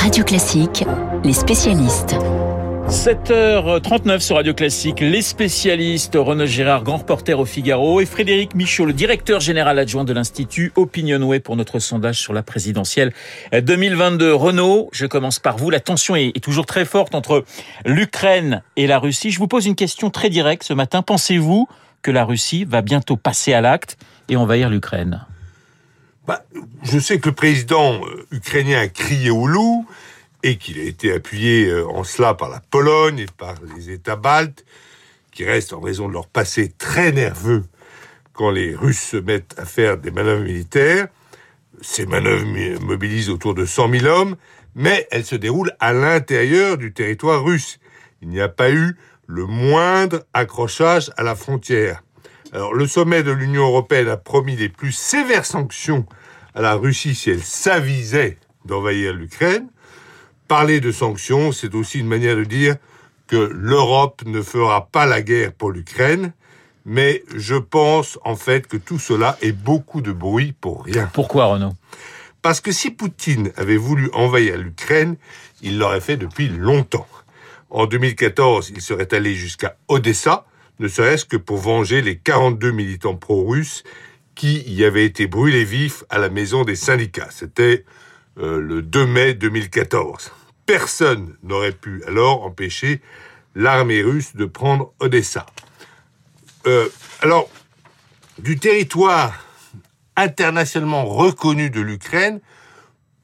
Radio Classique, les spécialistes. 7h39 sur Radio Classique, les spécialistes Renaud Gérard, grand reporter au Figaro, et Frédéric Michaud, le directeur général adjoint de l'Institut Opinionway pour notre sondage sur la présidentielle 2022. Renaud, je commence par vous. La tension est, toujours très forte entre l'Ukraine et la Russie. Je vous pose une question très directe ce matin. Pensez-vous que la Russie va bientôt passer à l'acte et envahir l'Ukraine? Bah, Je sais que le président euh, ukrainien a crié au loup et qu'il a été appuyé euh, en cela par la Pologne et par les États baltes, qui restent en raison de leur passé très nerveux quand les Russes se mettent à faire des manœuvres militaires. Ces manœuvres mobilisent autour de 100 000 hommes, mais elles se déroulent à l'intérieur du territoire russe. Il n'y a pas eu le moindre accrochage à la frontière. Alors, le sommet de l'Union européenne a promis les plus sévères sanctions à la Russie si elle s'avisait d'envahir l'Ukraine. Parler de sanctions, c'est aussi une manière de dire que l'Europe ne fera pas la guerre pour l'Ukraine, mais je pense en fait que tout cela est beaucoup de bruit pour rien. Pourquoi Renaud? Parce que si Poutine avait voulu envahir l'Ukraine, il l'aurait fait depuis longtemps. En 2014, il serait allé jusqu'à Odessa, ne serait-ce que pour venger les 42 militants pro-russes qui y avaient été brûlés vifs à la maison des syndicats. C'était euh, le 2 mai 2014 personne n'aurait pu alors empêcher l'armée russe de prendre Odessa. Euh, alors, du territoire internationalement reconnu de l'Ukraine,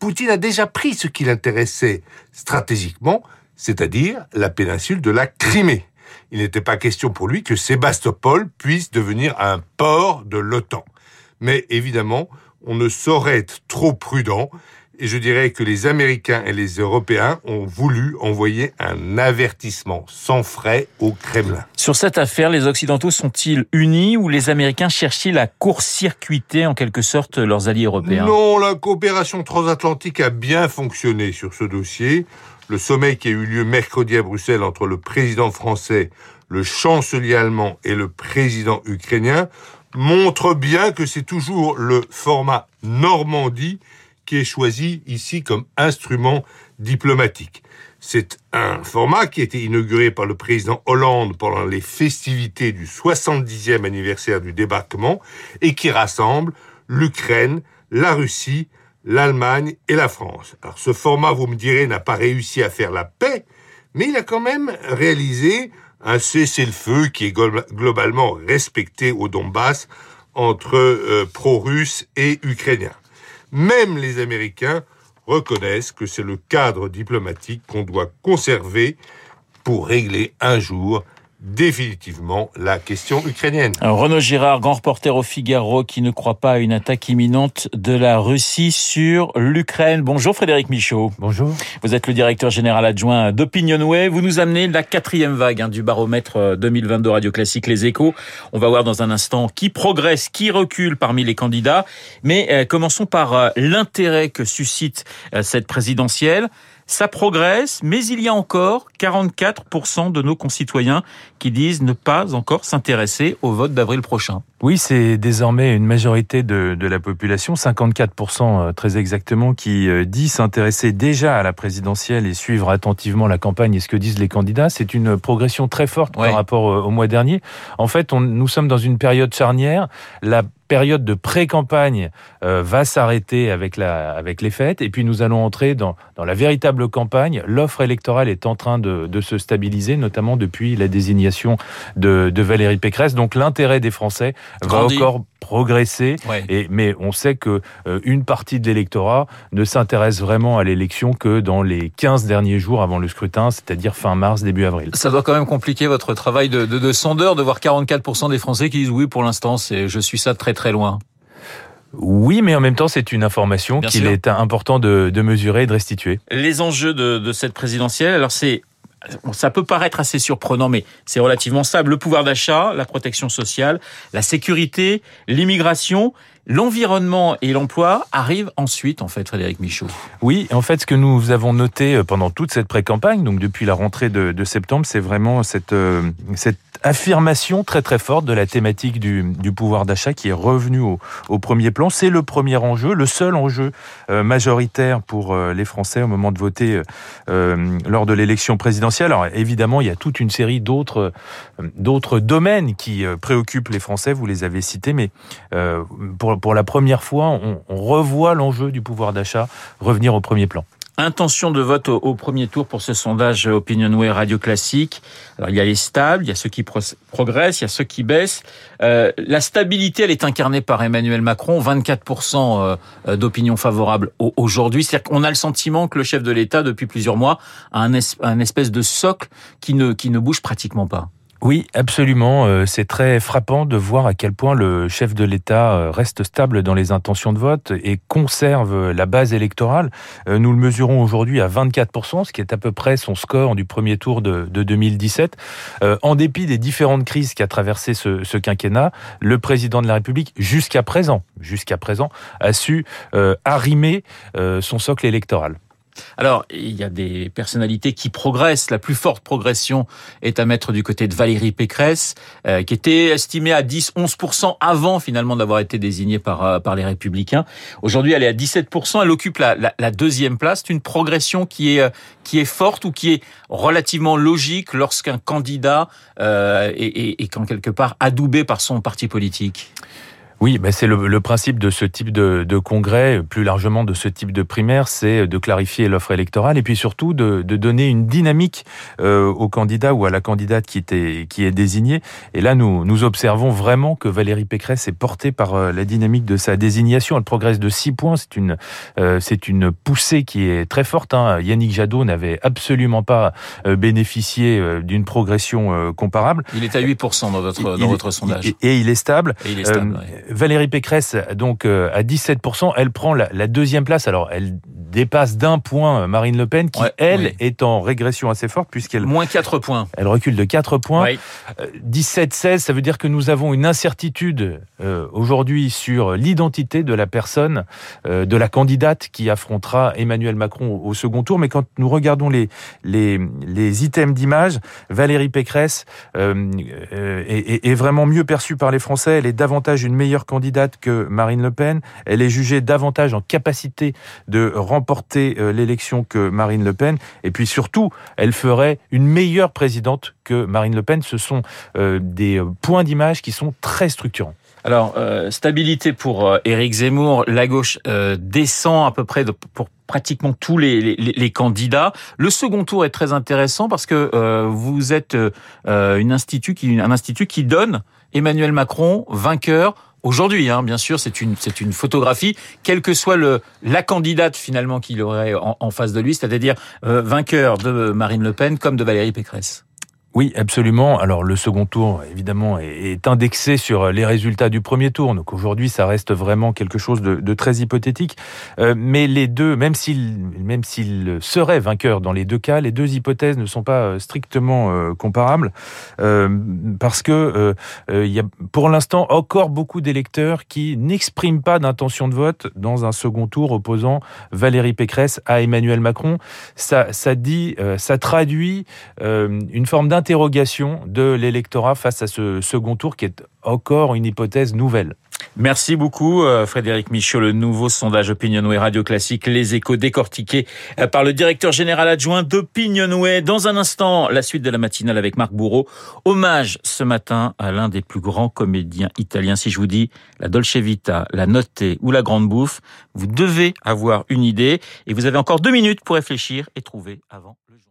Poutine a déjà pris ce qui l'intéressait stratégiquement, c'est-à-dire la péninsule de la Crimée. Il n'était pas question pour lui que Sébastopol puisse devenir un port de l'OTAN. Mais évidemment, on ne saurait être trop prudent et je dirais que les Américains et les Européens ont voulu envoyer un avertissement sans frais au Kremlin. Sur cette affaire, les Occidentaux sont-ils unis ou les Américains cherchent-ils à court-circuiter en quelque sorte leurs alliés européens? Non, la coopération transatlantique a bien fonctionné sur ce dossier. Le sommet qui a eu lieu mercredi à Bruxelles entre le président français, le chancelier allemand et le président ukrainien montre bien que c'est toujours le format Normandie qui est choisi ici comme instrument diplomatique. C'est un format qui a été inauguré par le président Hollande pendant les festivités du 70e anniversaire du débarquement et qui rassemble l'Ukraine, la Russie, l'Allemagne et la France. Alors ce format, vous me direz, n'a pas réussi à faire la paix, mais il a quand même réalisé un cessez-le-feu qui est globalement respecté au Donbass entre euh, pro-russes et ukrainiens. Même les Américains reconnaissent que c'est le cadre diplomatique qu'on doit conserver pour régler un jour définitivement la question ukrainienne. Renaud Girard, grand reporter au Figaro, qui ne croit pas à une attaque imminente de la Russie sur l'Ukraine. Bonjour Frédéric Michaud. Bonjour. Vous êtes le directeur général adjoint d'Opinionway. Vous nous amenez la quatrième vague hein, du baromètre 2022 euh, Radio Classique Les Échos. On va voir dans un instant qui progresse, qui recule parmi les candidats. Mais euh, commençons par euh, l'intérêt que suscite cette présidentielle. Ça progresse, mais il y a encore 44% de nos concitoyens qui disent ne pas encore s'intéresser au vote d'avril prochain. Oui, c'est désormais une majorité de, de la population, 54% euh, très exactement, qui euh, dit s'intéresser déjà à la présidentielle et suivre attentivement la campagne et ce que disent les candidats. C'est une progression très forte par rapport au mois dernier. En fait, on, nous sommes dans une période charnière. La période de pré-campagne euh, va s'arrêter avec la avec les fêtes et puis nous allons entrer dans dans la véritable campagne. L'offre électorale est en train de, de se stabiliser, notamment depuis la désignation de, de Valérie Pécresse. Donc l'intérêt des Français va encore progresser. Et, mais on sait que euh, une partie de l'électorat ne s'intéresse vraiment à l'élection que dans les 15 derniers jours avant le scrutin, c'est-à-dire fin mars, début avril. Ça doit quand même compliquer votre travail de, de, de sondeur de voir 44% des Français qui disent oui pour l'instant, c'est je suis ça très très loin. Oui, mais en même temps, c'est une information qu'il est important de, de, mesurer et de restituer. Les enjeux de, de cette présidentielle, alors c'est ça peut paraître assez surprenant, mais c'est relativement stable. Le pouvoir d'achat, la protection sociale, la sécurité, l'immigration L'environnement et l'emploi arrivent ensuite, en fait, Frédéric Michaud. Oui, en fait, ce que nous avons noté pendant toute cette pré-campagne, donc depuis la rentrée de, septembre, c'est vraiment cette, cette affirmation très très forte de la thématique du, pouvoir d'achat qui est revenue au, premier plan. C'est le premier enjeu, le seul enjeu euh, majoritaire pour euh, les Français au moment de voter euh, lors de l'élection présidentielle. Alors évidemment, il y a toute une série d'autres d'autres domaines qui préoccupent les Français. Vous les avez cités, mais pour pour la première fois, on, on revoit l'enjeu du pouvoir d'achat revenir au premier plan. Intention de vote au, premier tour pour ce sondage Opinionway Radio Classique. Alors, il y a les stables, il y a ceux qui progressent, il y a ceux qui baissent. Euh, la stabilité, elle est incarnée par Emmanuel Macron, 24% euh, d'opinion favorable aujourd'hui. C'est-à-dire qu'on a le sentiment que le chef de l'État, depuis plusieurs mois, a un, un espèce de socle qui ne, qui ne bouge pratiquement pas. Oui, absolument. Euh, c'est très frappant de voir à quel point le chef de l'État euh, reste stable dans les intentions de vote et conserve la base électorale. Euh, nous le mesurons aujourd'hui à 24%, ce qui est à peu près son score du premier tour de, 2017. En dépit des différentes crises qu'a traversé ce, ce, quinquennat, le président de la République, jusqu'à présent, jusqu'à présent, a su arrimer son socle électoral. Alors, il y a des personnalités qui progressent. La plus forte progression est à mettre du côté de Valérie Pécresse, euh, qui était estimée à 10-11% avant finalement d'avoir été désignée par, euh, par les Républicains. Aujourd'hui, elle est à 17%. Elle occupe la, la, deuxième place. C'est une progression qui est, euh, qui est forte ou qui est relativement logique lorsqu'un candidat euh, est, est, est, quelque part adoubé par son parti politique. Oui, mais c'est le, le, principe de ce type de, de, congrès, plus largement de ce type de primaire, c'est de clarifier l'offre électorale et puis surtout de, de donner une dynamique euh, au candidat ou à la candidate qui, était, qui est désigné. Et là, nous, nous observons vraiment que Valérie Pécresse est portée par euh, la dynamique de sa désignation. Elle progresse de 6 points. C'est une, euh, c'est une poussée qui est très forte. Hein. Yannick Jadot n'avait absolument pas euh, bénéficié euh, d'une progression comparable. Il est à 8% dans votre, dans votre sondage. Et, il est stable. Et il est stable Valérie Pécresse, donc euh, à 17%, elle prend la, deuxième place. Alors, elle dépasse d'un point euh, Marine Le Pen, qui, elle, est en régression assez forte, puisqu'elle... Moins 4 points. Elle recule de 4 points. 17-16, euh, ça veut dire que nous avons une incertitude aujourd'hui sur l'identité de la personne, de la candidate qui affrontera Emmanuel Macron au, second tour. Mais quand nous regardons les, les, les items d'image, Valérie Pécresse est, est vraiment mieux perçue par les Français. Elle est davantage une meilleure candidate que Marine Le Pen. Elle est jugée davantage en capacité de remporter euh, l'élection que Marine Le Pen. Et puis surtout, elle ferait une meilleure présidente que Marine Le Pen. Ce sont euh, des euh, points d'image qui sont très structurants. Alors, stabilité pour Éric Zemmour. La gauche descend à peu près pour pratiquement tous les, candidats. Le second tour est très intéressant parce que vous êtes un institut qui donne Emmanuel Macron vainqueur aujourd'hui, hein, bien sûr, c'est une, c'est une photographie, quelle que soit le, la candidate finalement qu'il aurait en, face de lui, c'est-à-dire euh, vainqueur de Marine Le Pen comme de Valérie Pécresse. Oui, absolument. Alors le second tour, évidemment, est indexé sur les résultats du premier tour. Donc aujourd'hui, ça reste vraiment quelque chose de, très hypothétique. Euh, mais les deux, même s'ils même s'ils seraient vainqueurs dans les deux cas, les deux hypothèses ne sont pas euh, strictement euh, comparables parce que il y a pour l'instant encore beaucoup d'électeurs qui n'expriment pas d'intention de vote dans un second tour opposant Valérie Pécresse à Emmanuel Macron. Ça, dit, ça traduit une forme d'intention interrogation de l'électorat face à ce second tour qui est encore une hypothèse nouvelle. Merci beaucoup euh, Frédéric Michaud, le nouveau sondage Opinionway Radio Classique, les échos décortiqués euh, par le directeur général adjoint d'Opinionway. Dans un instant, la suite de la matinale avec Marc Bourreau. Hommage ce matin à l'un des plus grands comédiens italiens. Si je vous dis la Dolce Vita, la Notte ou la Grande Bouffe, vous devez avoir une idée et vous avez encore deux minutes pour réfléchir et trouver avant le journal.